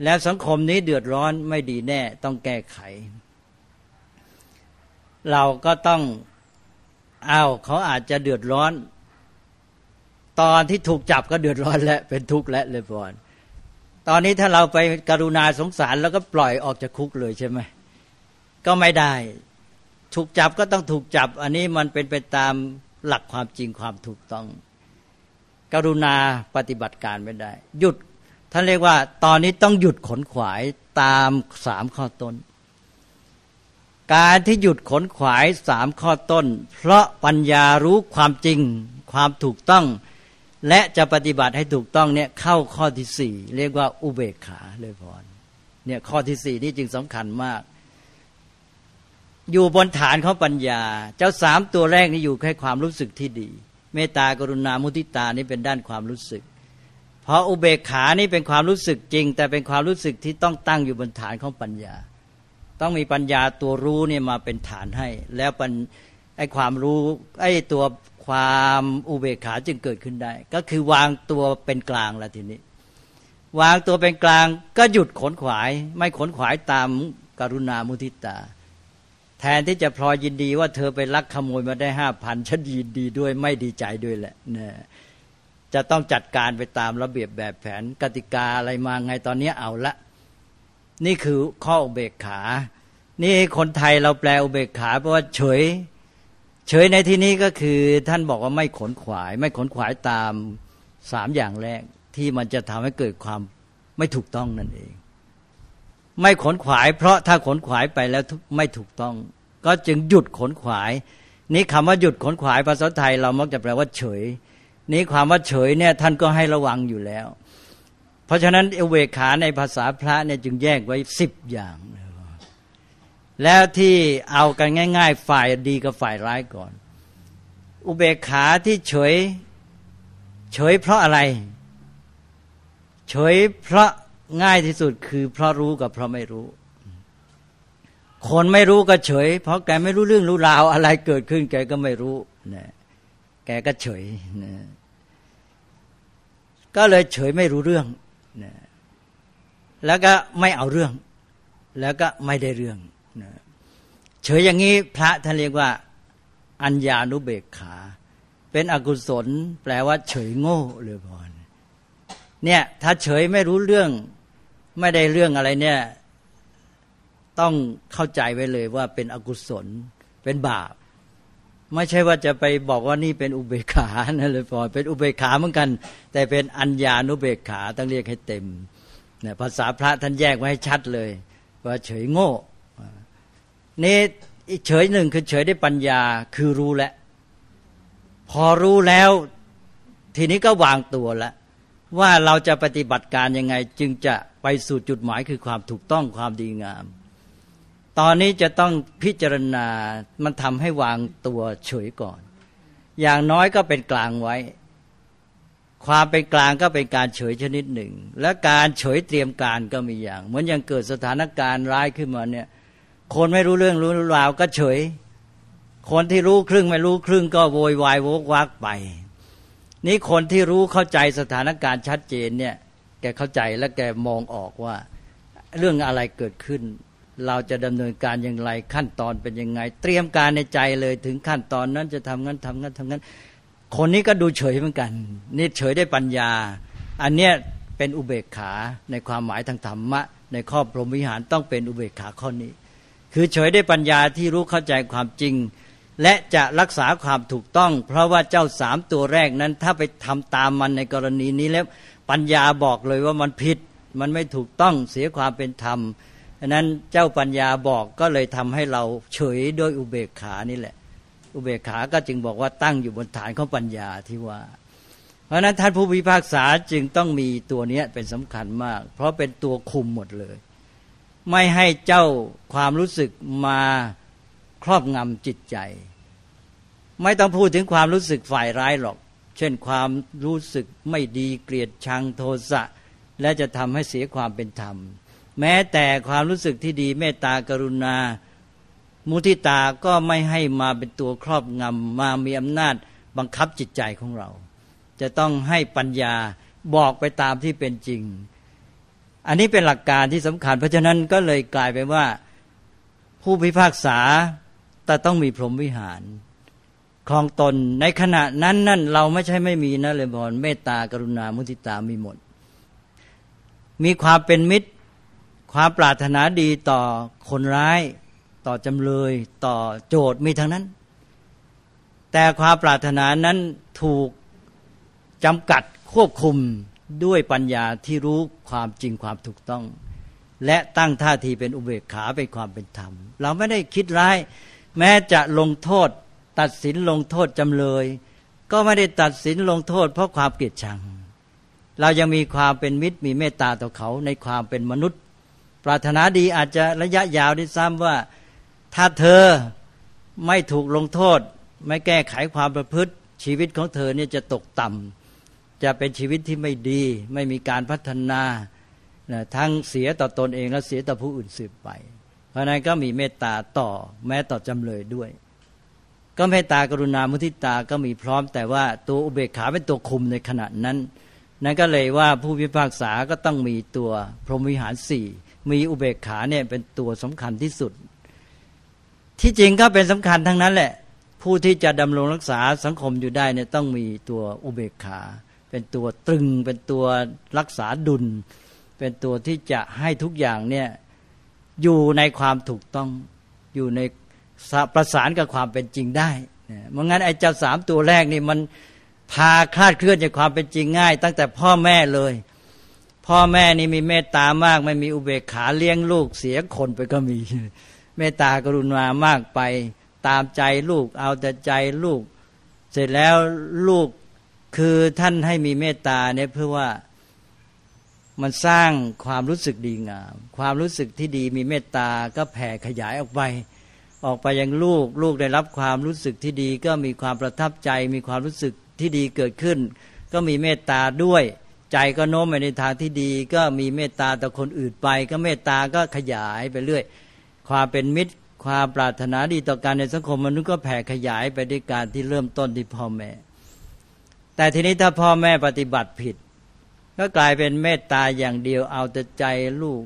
Speaker 2: แล้วสังคมนี้เดือดร้อนไม่ดีแน่ต้องแก้ไข เราก็ต้องเอาเขาอาจจะเดือดร้อน ตอนที่ถูกจับก็เดือดร้อนและเป็นทุกข์และเลยบอนตอนนี้ถ้าเราไปกรุณาสงสารแล้วก็ปล่อยออกจากคุกเลยใช่ไหมก็ไม่ได้ ถูกจับก็ต้องถูกจับ อันนี้มันเป็นไปตาม หลักความจริงความถูกต้อง กรุณาปฏิบัติการไม่ได้ หยุดท่านเรียกว่า ตอนนี้ต้องหยุดขนขวายตามสามข้อต้น การที่หยุดขนขวายสามข้อต้น เพราะปัญญารู้ความจริง ความถูกต้อง และจะปฏิบัติให้ถูกต้องเนี่ยเข้าข้อที่สี่เรียกว่าอุเบกขาเลยพรเนี่ยข้อที่สี่นี่จึงสำคัญมาก อยู่บนฐานของปัญญา เจ้าสามตัวแรกนี่อยู่แค่ความรู้สึกที่ดี เมตตากรุณามุทิตานี่เป็นด้านความรู้สึก เพราะอุเบกขานี่เป็นความรู้สึกจริง แต่เป็นความรู้สึกที่ต้องตั้งอยู่บนฐานของปัญญา ต้องมีปัญญาตัวรู้เนี่ยมาเป็นฐานให้ แล้วไอ้ความรู้ไอ้ตัวความอุเบกขาจึงเกิดขึ้นได้ ก็คือวางตัวเป็นกลางแล้วทีนี้ วางตัวเป็นกลางก็หยุดขนขวาย ไม่ขนขวายตามกรุณามุทิตา แทนที่จะพลอยยินดีว่าเธอไปลักขโมยมาได้ห้าพันฉันยินดีด้วยไม่ดีใจด้วยแหละนะจะต้องจัดการไปตามระเบียบแบบแผนกติกาอะไรมาไงตอนนี้เอาละ นี่คือข้ออุเบกขา นี่คนไทยเราแปลอุเบกขาเพราะว่าเฉย เฉยในที่นี้ก็คือท่านบอกว่าไม่ขนขวาย ไม่ขนขวายตามสามอย่างแรกที่มันจะทำให้เกิดความไม่ถูกต้องนั่นเอง ไม่ขนขวาย เพราะถ้าขนขวายไปแล้วไม่ถูกต้อง ก็จึงหยุดขนขวาย นี้คำว่าหยุดขนขวายภาษาไทยเรามักจะแปลว่าเฉย นี้ความว่าเฉยเนี่ยท่านก็ให้ระวังอยู่แล้ว เพราะฉะนั้นเอเวขาในภาษาพระเนี่ยจึงแยกไว้สิบอย่างแล้วที่เอากันง่าย ๆ ฝ่ายดีกับฝ่ายร้ายก่อน อุเบกขาที่เฉย เฉยเพราะอะไร เฉยเพราะ ง่ายที่สุดคือเพราะรู้กับเพราะไม่รู้ คนไม่รู้ก็เฉย เพราะแกไม่รู้เรื่องรู้ราวอะไรเกิดขึ้น แกก็ไม่รู้นะแกก็เฉยนะก็เลยเฉยไม่รู้เรื่องนะแล้วก็ไม่เอาเรื่อง แล้วก็ไม่ได้เรื่องนะเฉยอย่างนี้พระท่านเรียกว่า อัญญานุเบกขา เป็นอกุศล แปลว่า เฉยโง่เลยพรเนี่ย ถ้าเฉยไม่รู้เรื่อง ไม่ได้เรื่องอะไรเนี่ย ต้องเข้าใจไว้เลยว่าเป็นอกุศลเป็นบาป ไม่ใช่ว่าจะไปบอกว่านี่เป็นอุเบกขานะเลยพอเป็นอุเบกขาเหมือนกัน แต่เป็นอัญญานุเบกขาต้องเรียกให้เต็มเนี่ยภาษาพระท่านแยกไว้ให้ชัดเลย ว่าเฉยโง่นี่เฉยหนึ่งคือเฉยได้ปัญญาคือรู้แล้วพอรู้แล้ว ทีนี้ก็วางตัวแล้วว่าเราจะปฏิบัติการยังไงจึงจะ ไปสู่จุดหมายคือความถูกต้องความดีงาม ตอนนี้จะต้องพิจารณามันทำให้วางตัวเฉยก่อน อย่างน้อยก็เป็นกลางไว้ ความเป็นกลางก็เป็นการเฉยชนิดหนึ่ง และการเฉยเตรียมการก็มีอย่าง เหมือนอย่างเกิดสถานการณ์ร้ายขึ้นมาเนี่ย คนไม่รู้เรื่องรู้ราวก็เฉย คนที่รู้ครึ่งไม่รู้ครึ่งก็โวยวายโวกวักไปนี่คนที่รู้เข้าใจสถานการณ์ชัดเจนเนี่ย แกเข้าใจและแกมองออกว่า เรื่องอะไรเกิดขึ้น เราจะดำเนินการอย่างไรขั้นตอนเป็นยังไง เตรียมการในใจเลยถึงขั้นตอนนั้นจะทำงั้นทำงั้นทำงั้น คนนี้ก็ดูเฉยเหมือนกัน นี่เฉยได้ปัญญา อันเนี้ยเป็นอุเบกขาในความหมายทางธรรมะ ในข้อพรหมวิหารต้องเป็นอุเบกขาข้อนี้ คือเฉยได้ปัญญาที่รู้เข้าใจความจริง และจะรักษาความถูกต้อง เพราะว่าเจ้าสามตัวแรกนั้นถ้าไปทำตามมันในกรณีนี้แล้ว ปัญญาบอกเลยว่ามันผิด มันไม่ถูกต้องเสียความเป็นธรรมฉะนั้นเจ้าปัญญาบอกก็เลยทำให้เราเฉยโดยอุเบกขานี่แหละ อุเบกขาก็จึงบอกว่าตั้งอยู่บนฐานของปัญญาที่ว่า เพราะนั้นท่านผู้พิพากษาจึงต้องมีตัวนี้เป็นสำคัญมาก เพราะเป็นตัวคุมหมดเลย ไม่ให้เจ้าความรู้สึกมาครอบงำจิตใจ ไม่ต้องพูดถึงความรู้สึกฝ่ายร้ายหรอก เช่นความรู้สึกไม่ดีเกลียดชังโทสะ และจะทำให้เสียความเป็นธรรม แม้แต่ความรู้สึกที่ดีเมตตากรุณา มุทิตาก็ไม่ให้มาเป็นตัวครอบงำมามีอำนาจบังคับจิตใจของเรา จะต้องให้ปัญญาบอกไปตามที่เป็นจริง อันนี้เป็นหลักการที่สำคัญ เพราะฉะนั้นก็เลยกลายเป็นว่า ผู้พิพากษาแต่ต้องมีพรหมวิหาร คลองตน ในขณะนั้นนั่นเราไม่ใช่ไม่มีนะเลยบอลเมตตากรุณามุทิตามีหมด มีความเป็นมิตร ความปรารถนาดีต่อคนร้าย ต่อจำเลยต่อโจทย์มีทั้งนั้น แต่ความปรารถนานั้นถูกจำกัดควบคุมด้วยปัญญาที่รู้ความจริงความถูกต้อง และตั้งท่าทีเป็นอุเบกขาเป็นความเป็นธรรม เราไม่ได้คิดร้าย แม้จะลงโทษ ตัดสินลงโทษจำเลย ก็ไม่ได้ตัดสินลงโทษ เพราะความเกลียดชัง เรายังมีความเป็นมิตรมีเมตตาต่อเขาในความเป็นมนุษย์ ปรารถนาดีอาจจะระยะยาวด้วยซ้ำว่า ถ้าเธอไม่ถูกลงโทษ ไม่แก้ไขความประพฤติชีวิตของเธอเนี่ยจะตกต่ำจะเป็นชีวิตที่ไม่ดี ไม่มีการพัฒนาทั้งเสียต่อตนเองและเสียต่อผู้อื่นสืบไป เพราะนั้นก็มีเมตตาต่อแม้ต่อจำเลยด้วย ก็เมตตากรุณามุทิตาก็มีพร้อม แต่ว่าตัวอุเบกขาเป็นตัวคุมในขณะนั้น นั่นก็เลยว่าผู้พิพากษาก็ต้องมีตัวพรหมวิหารสี่มีอุเบกขาเนี่ยเป็นตัวสำคัญที่สุด ที่จริงก็เป็นสำคัญทั้งนั้นแหละ ผู้ที่จะดำรงรักษาสังคมอยู่ได้เนี่ยต้องมีตัวอุเบกขา เป็นตัวตรึง เป็นตัวรักษาดุล เป็นตัวที่จะให้ทุกอย่างเนี่ยอยู่ในความถูกต้องอยู่ใน ประสานกับความเป็นจริงได้เมื่องั้นไอ้เจ้าสามตัวแรกนี่มันพาคลาดเคลื่อนจากความเป็นจริงง่าย ตั้งแต่พ่อแม่เลย พ่อแม่นี่มีเมตตามาก ไม่มีอุเบกขาเลี้ยงลูกเสียคนไปก็มี เมตตากรุณามากไปตามใจลูก เอาแต่ใจลูก เสร็จแล้วลูกคือท่านให้มีเมตตาเนี่ยเพื่อว่ามันสร้างความรู้สึกดีงาม ความรู้สึกที่ดีมีเมตตาก็แผ่ขยายออกไป ออกไปยังลูก ลูกได้รับความรู้สึกที่ดี ก็มีความประทับใจ มีความรู้สึกที่ดีเกิดขึ้น ก็มีเมตตาด้วย ใจก็โน้มไปในทางที่ดี ก็มีเมตตาต่อคนอื่นไป ก็เมตตาก็ขยายไปเรื่อย ความเป็นมิตร ความปรารถนาดีต่อการในสังคมมนุษย์ก็แผ่ขยายไปด้วยการที่เริ่มต้นที่พ่อแม่ แต่ทีนี้ถ้าพ่อแม่ปฏิบัติผิด ก็กลายเป็นเมตตาอย่างเดียวเอาแต่ใจลูก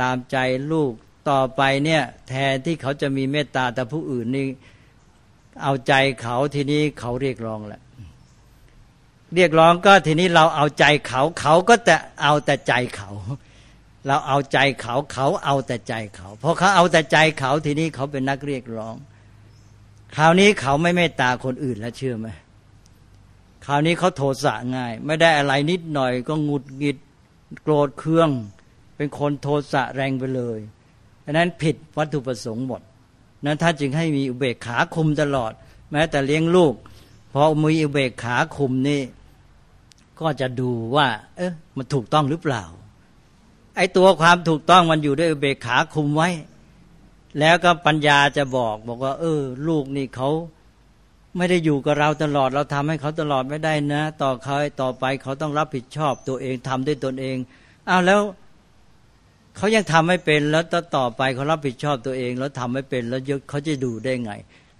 Speaker 2: ตามใจลูก ต่อไปเนี่ยแทนที่เขาจะมีเมตตาแต่ผู้อื่นนี่เอาใจเขาทีนี้เขาเรียกร้องแหละเรียกร้องก็ทีนี้เราเอาใจเขาเขาก็แต่เอาแต่ใจเขา เราเอาใจเขาเขาเอาแต่ใจเขาพอเขาเอาแต่ใจเขาทีนี้เขาเป็นนักเรียกร้อง คราวนี้เขาไม่เมตตาคนอื่นแล้วเชื่อไหมคราวนี้เขาโทสะง่าย ไม่ได้อะไรนิดหน่อยก็หงุดหงิดโกรธเคือง เป็นคนโทสะแรงไปเลย ดังนั้นผิดวัตถุประสงค์หมดนั้นท่านจึงให้มีอุเบกขาคุมตลอด แม้แต่เลี้ยงลูกพอมีอุเบกขาคุมนี่ก็จะดูว่า เอ๊ะมันถูกต้องหรือเปล่า ไอ้ตัวความถูกต้องมันอยู่ด้วยอุเบกขาคุมไว้ แล้วก็ปัญญาจะบอก บอกว่า เออ ลูกนี่เขาไม่ได้อยู่กับเราตลอด เราทำให้เขาตลอดไม่ได้นะ ต่อเขาต่อไปเขาต้องรับผิดชอบตัวเองทำด้วยตนเองอ้าวแล้ว เขายังทำไม่เป็นแล้วต่อไปเขารับผิดชอบตัวเอง แล้วทำไม่เป็นแล้วเขาจะดูได้ไง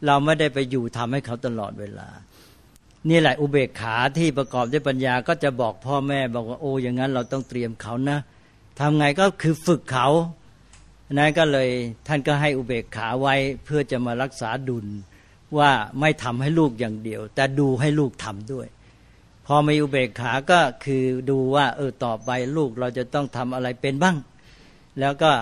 Speaker 2: เราไม่ได้ไปอยู่ทำให้เขาตลอดเวลา นี่แหละอุเบกขาที่ประกอบด้วยปัญญาก็จะบอกพ่อแม่บอกว่าโอ้อย่างนั้นเราต้องเตรียมเขานะทำไงก็คือฝึกเขานั้นก็เลยท่านก็ให้อุเบกขาไว้เพื่อจะมารักษาดุลว่าไม่ทำให้ลูกอย่างเดียว แต่ดูให้ลูกทำด้วย พอมีอุเบกขาก็คือดูว่าเออต่อไปลูกเราจะต้องทำอะไรเป็นบ้าง แล้วก็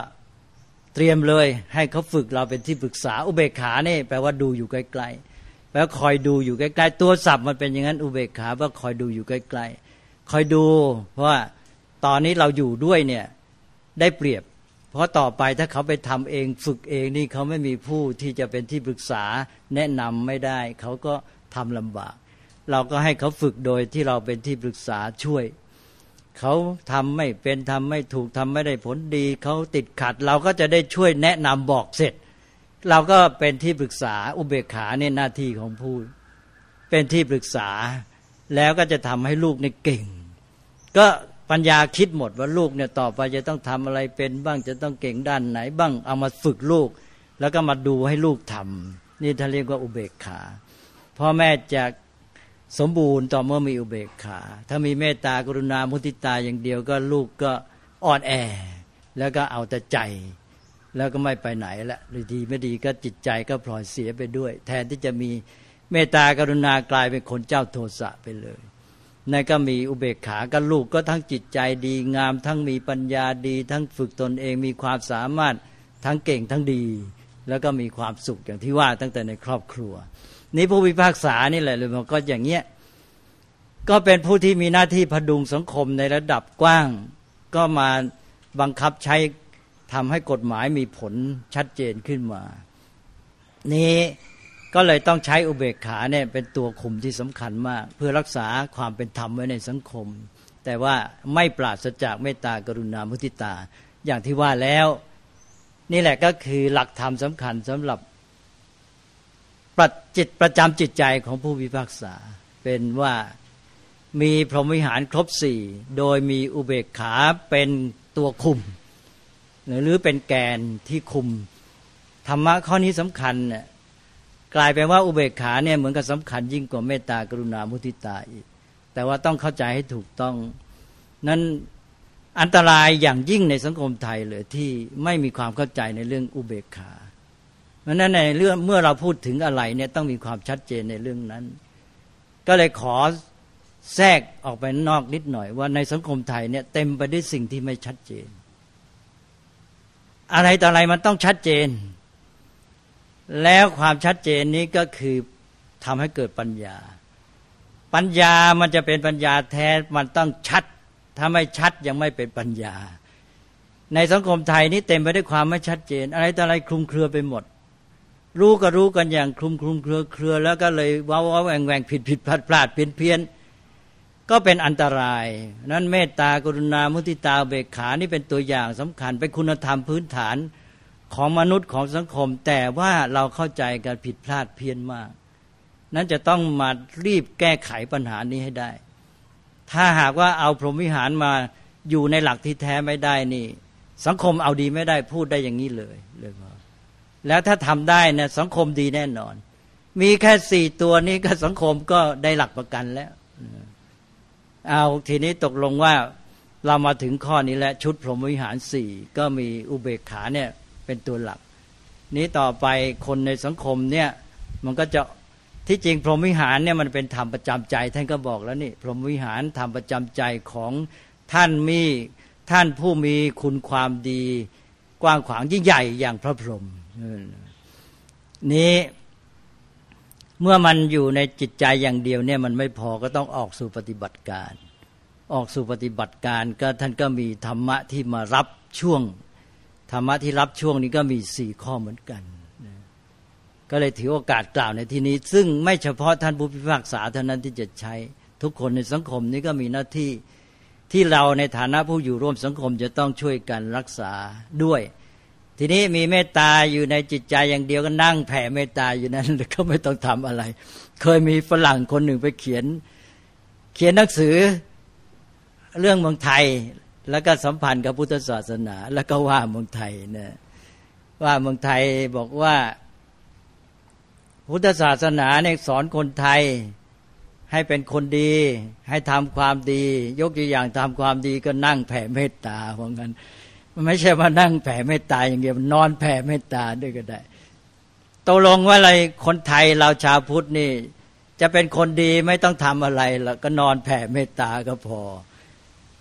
Speaker 2: เตรียมเลยให้เขาฝึกเราเป็นที่ปรึกษา อุเบกขานี่แปลว่าดูอยู่ไกลๆแปล้วคอยดูอยู่ใกล้ๆตัวสับมันเป็นอย่างนั้นอุเบกขาว่าคอยดูอยู่ใกล้ๆคอยดู เพราะว่าตอนนี้เราอยู่ด้วยเนี่ยได้เปรียบ เพราะต่อไปถ้าเขาไปทำเองฝึกเองนี่เขาไม่มีผู้ที่จะเป็นที่ปรึกษาแนะนำไม่ได้ เขาก็ทำลำบาก เราก็ให้เขาฝึกโดยที่เราเป็นที่ปรึกษาช่วย เขาทำไม่เป็นทำไม่ถูกทำไม่ได้ผลดี เขาติดขัด เราก็จะได้ช่วยแนะนำบอกเสร็จ เราก็เป็นที่ปรึกษาอุเบกขาเนี่ยหน้าที่ของผู้ เป็นที่ปรึกษา แล้วก็จะทำให้ลูกเนี่ยเก่ง ก็ปัญญาคิดหมดว่าลูกเนี่ยต่อไปจะต้องทำอะไรเป็นบ้างจะต้องเก่งด้านไหน บ้างเอามาฝึกลูก แล้วก็มาดูให้ลูกทำนี่ท่านเรียกว่าอุเบกขาพ่อแม่จะ สมบูรณ์ต่อเมื่อมีอุเบกขา ถ้ามีเมตตากรุณามุทิตาอย่างเดียวก็ลูกก็อ่อนแอ แล้วก็เอาแต่ใจ แล้วก็ไม่ไปไหนละหรือดีไม่ดีก็จิตใจก็พลอยเสียไปด้วย แทนที่จะมีเมตตากรุณากลายเป็นคนเจ้าโทสะไปเลยนั่นก็มีอุเบกขากับลูกก็ทั้งจิตใจดีงาม ทั้งมีปัญญาดี ทั้งฝึกตนเองมีความสามารถทั้งเก่งทั้งดี แล้วก็มีความสุขอย่างที่ว่าตั้งแต่ในครอบครัว นี่ผู้พิพากษานี่แหละเลยมันก็อย่างเงี้ยก็เป็นผู้ที่มีหน้าที่พดุงสังคมในระดับกว้าง ก็มาบังคับใช้ทำให้กฎหมายมีผลชัดเจนขึ้นมา นี้ก็เลยต้องใช้อุเบกขาเนี่ยเป็นตัวคุมที่สำคัญมาก เพื่อรักษาความเป็นธรรมไว้ในสังคม แต่ว่าไม่ปราศจากเมตตากรุณามุทิตา อย่างที่ว่าแล้ว นี่แหละก็คือหลักธรรมสำคัญสำหรับ ประจิตประจำจิตใจของผู้พิพากษา เป็นว่ามีพรหมวิหารครบสี่โดยมีอุเบกขาเป็นตัวคุม หรือเป็นแกนที่คุม ธรรมะข้อนี้สำคัญเนี่ยกลายเป็นว่าอุเบกขาเนี่ยเหมือนกับสำคัญยิ่งกว่าเมตตากรุณามุทิตาอีก แต่ว่าต้องเข้าใจให้ถูกต้อง นั้นอันตรายอย่างยิ่งในสังคมไทยเลยที่ไม่มีความเข้าใจในเรื่องอุเบกขา เพราะนั้นในเรื่องเมื่อเราพูดถึงอะไรเนี่ยต้องมีความชัดเจนในเรื่องนั้น ก็เลยขอแทรกออกไปนอกนิดหน่อย ว่าในสังคมไทยเนี่ยเต็มไปด้วยสิ่งที่ไม่ชัดเจน อะไรต่ออะไรมันต้องชัดเจน แล้วความชัดเจนนี้ก็คือทำให้เกิดปัญญา ปัญญามันจะเป็นปัญญาแท้มันต้องชัด ถ้าไม่ชัดยังไม่เป็นปัญญา ในสังคมไทยนี้เต็มไปด้วยความไม่ชัดเจน อะไรต่ออะไรคลุมเครือไปหมด รู้ก็รู้กันอย่างคลุมคลุมเครือเครือแล้วก็เลยว้าวแหวงแหวงผิดผิดพลาดพลาดเพี้ยนเพี้ยนก็เป็นอันตราย นั้นเมตตากรุณามุทิตาเบกขานี่เป็นตัวอย่างสำคัญเป็นคุณธรรมพื้นฐานของมนุษย์ของสังคม แต่ว่าเราเข้าใจกันผิดพลาดเพี้ยนมาก นั้นจะต้องมารีบแก้ไขปัญหานี้ให้ได้ ถ้าหากว่าเอาพรหมวิหารมาอยู่ในหลักที่แท้ไม่ได้นี่ สังคมเอาดีไม่ได้พูดได้อย่างนี้เลยเลยว แล้วถ้าทำได้นะสังคมดีแน่นอน มีแค่สี่ตัวนี้ก็สังคมก็ได้หลักประกันแล้วเอาทีนี้ตกลงว่าเรามาถึงข้อนี้แล้วชุดพรหมวิหารสี่ก็มีอุเบกขาเนี่ยเป็นตัวหลัก นี้ต่อไปคนในสังคมเนี่ยมันก็จะที่จริงพรหมวิหารเนี่ยมันเป็นธรรมประจำใจ ท่านก็บอกแล้วนี่พรหมวิหารธรรมประจำใจของท่านมีท่านผู้มีคุณความดี กว้างขวางยิ่งใหญ่อย่างพระพรหม นี้เมื่อมันอยู่ในจิตใจอย่างเดียวเนี่ยมันไม่พอก็ต้องออกสู่ปฏิบัติการ ออกสู่ปฏิบัติการก็ท่านก็มีธรรมะที่มารับช่วง ธรรมะที่รับช่วงนี้ก็มีสี่ข้อเหมือนกัน ก็เลยถือโอกาสกล่าวในที่นี้ ซึ่งไม่เฉพาะท่านผู้พิพากษาเท่านั้นที่จะใช้ทุกคนในสังคมนี้ก็มีหน้าที่ที่เราในฐานะผู้อยู่ร่วมสังคมจะต้องช่วยกันรักษาด้วย ทีนี้มีเมตตาอยู่ในจิตใจอย่างเดียวก็นั่งแผ่เมตตาอยู่นั้นก็ไม่ต้องทำอะไร เคยมีฝรั่งคนหนึ่งไปเขียน เขียนหนังสือเรื่องเมืองไทย แล้วก็สัมพันธ์กับพุทธศาสนา แล้วก็ว่าเมืองไทยนะว่าเมืองไทยบอกว่า พุทธศาสนาเนี่ยสอนคนไทยให้เป็นคนดี ให้ทำความดี ยกตัวอย่างทำความดีก็นั่งแผ่เมตตาเพราะงั้น มันไม่ใช่มานั่งแผ่เมตตาอย่างเดียวนอนแผ่เมตตาด้วยก็ได้ตกลงว่าอะไรคนไทยเราชาวพุทธนี่ จะเป็นคนดีไม่ต้องทำอะไรแล้วก็นอนแผ่เมตตาก็พอ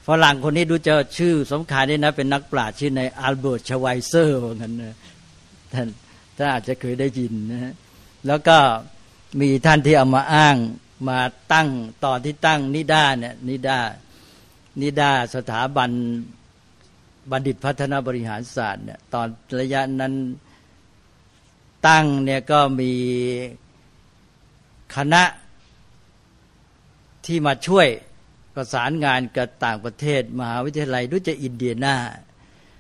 Speaker 2: ฝรั่งคนนี้ดูจะชื่อสำคัญนี่นะ เป็นนักปราชญ์ชื่อในอัลเบิร์ตชไวเซอร์ว่างั้นนะท่านท่านอาจจะเคยได้ยินนะแล้วก็มีท่านที่เอามาอ้างมาตั้งตอนที่ตั้งนิด้าเนี่ยนิด้านิด้าสถาบัน บัณฑิตพัฒนาบริหารศาสตร์เนี่ยตอนระยะนั้นตั้งเนี่ยก็มีคณะที่มาช่วยประสานงานกับต่างประเทศ มหาวิทยาลัยรู้จะอินเดียนา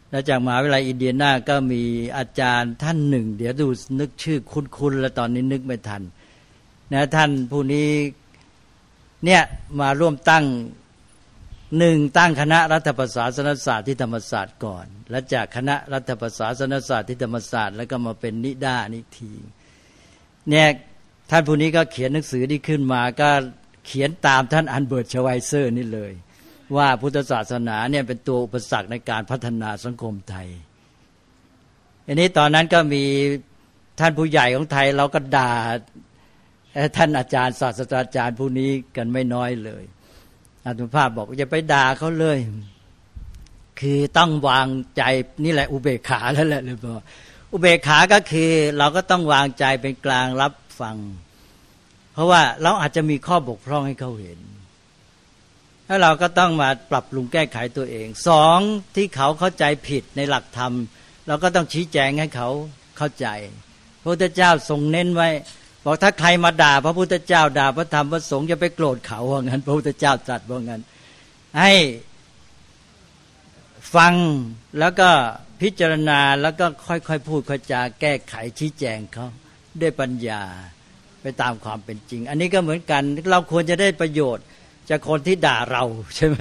Speaker 2: แล้วจากมหาวิทยาลัยอินเดียนาก็มีอาจารย์ท่านหนึ่ง เดี๋ยวดูนึกชื่อคุ้นๆแล้วตอนนี้นึกไม่ทันนะท่านผู้นี้เนี่ยมาร่วมตั้ง หนึ่งตั้งคณะรัฐประศาสนศาสตร์ที่ธรรมศาสตร์ก่อน และจากคณะรัฐประศาสนศาสตร์ที่ธรรมศาสตร์ แล้วก็มาเป็นนิด้านิทีเนี่ยท่านผู้นี้ก็เขียนหนังสือที่ขึ้นมาก็เขียนตามท่านอัลเบิร์ตชไวเซอร์นี่เลย ว่าพุทธศาสนาเนี่ยเป็นตัวอุปสรรคในการพัฒนาสังคมไทยอันนี้ตอนนั้นก็มีท่านผู้ใหญ่ของไทยเราก็ด่าท่านอาจารย์ศาสตราจารย์ผู้นี้กันไม่น้อยเลย อาตุภาพบอกอย่าไปด่าเขาเลย คือต้องวางใจนี่แหละ อุเบกขาแล้วแหละเลยบอกอุเบกขาก็คือเราก็ต้องวางใจเป็นกลางรับฟัง เพราะว่าเราอาจจะมีข้อบกพร่องให้เขาเห็นแล้วเราก็ต้องมาปรับปรุงแก้ไขตัวเองสองที่เขาเข้าใจผิดในหลักธรรม เราก็ต้องชี้แจงให้เขาเข้าใจพระพุทธเจ้าทรงเน้นไว้ บอกถ้าใครมาด่าพระพุทธเจ้า ด่าพระธรรมพระสงฆ์จะไปโกรธเขาว่างั้น พระพุทธเจ้าตรัสว่างั้น ให้ฟังแล้วก็พิจารณาแล้วก็ค่อยๆพูดค่อยจาแก้ไขชี้แจงเขาด้วยปัญญาไปตามความเป็นจริง อันนี้ก็เหมือนกัน เราควรจะได้ประโยชน์จากคนที่ด่าเราใช่ไหม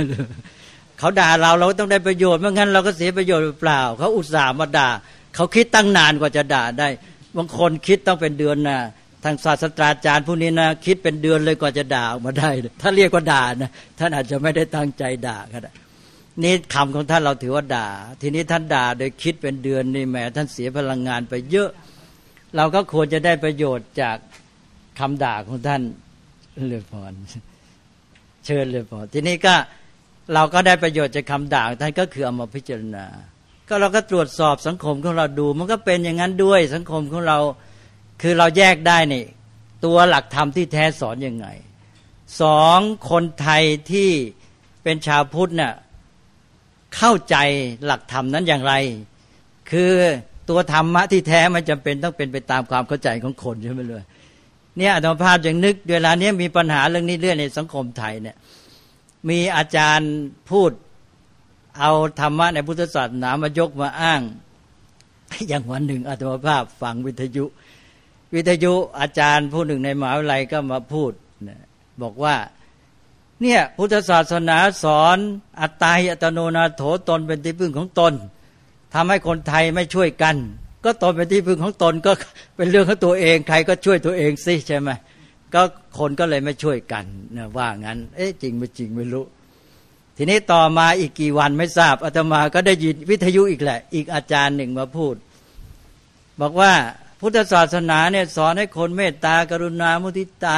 Speaker 2: เขาด่าเราเราต้องได้ประโยชน์ไม่งั้นเราก็เสียประโยชน์เปล่า เขาอุตส่าห์มาด่า เขาคิดตั้งนานกว่าจะด่าได้ บางคนคิดต้องเป็นเดือนน่ะ ทางศาสตราจารย์ผู้นี้นะคิดเป็นเดือนเลยกว่าจะด่าออกมาได้ ถ้าเรียกว่าด่านะท่านอาจจะไม่ได้ตั้งใจด่าก็ได้นี่คำของท่านเราถือว่าด่า ทีนี้ท่านด่าโดยคิดเป็นเดือนนี่แหมท่านเสียพลังงานไปเยอะ เราก็ควรจะได้ประโยชน์จากคำด่าของท่านเลยพรเชิญเลยพรทีนี้ก็เราก็ได้ประโยชน์จากคำด่าท่านก็คือเอามาพิจารณา ก็เราก็ตรวจสอบสังคมของเราดู มันก็เป็นอย่างนั้นด้วยสังคมของเรา คือเราแยกได้นี่ตัวหลักธรรมที่แท้สอนยังไงสองคนไทยที่เป็นชาวพุทธเนี่ยเข้าใจหลักธรรมนั้นอย่างไร คือตัวธรรมะที่แท้มันจำเป็นต้องเป็นไปตามความเข้าใจของคนใช่ไหมเลยเนี่ยอัตภาพอย่างนึกเวลานี้มีปัญหาเรื่องนี้เรื่องในสังคมไทยเนี่ยมีอาจารย์พูดเอาธรรมะในพุทธศาสนามายกมาอ้าง อย่างวันหนึ่งอัตภาพฟังวิทยุ วิทยุอาจารย์ผู้หนึ่งในมหาวิทยาลัยก็มาพูดบอกว่าเนี่ยพุทธศาสนาสอนอัตตาอัตโนนาโถตนเป็นที่พึ่งของตนทำให้คนไทยไม่ช่วยกัน ก็ตนเป็นที่พึ่งของตนก็เป็นเรื่องของตัวเองใครก็ช่วยตัวเองสิใช่ไหมก็คนก็เลยไม่ช่วยกันนะว่างั้น เอ๊ะจริงไม่จริงไม่รู้ ทีนี้ต่อมาอีกกี่วันไม่ทราบอาตมาก็ได้ยินวิทยุอีกแหละ อีกอาจารย์หนึ่งมาพูด บอกว่า พุทธศาสนาเนี่ยสอนให้คนเมตตากรุณามุทิตา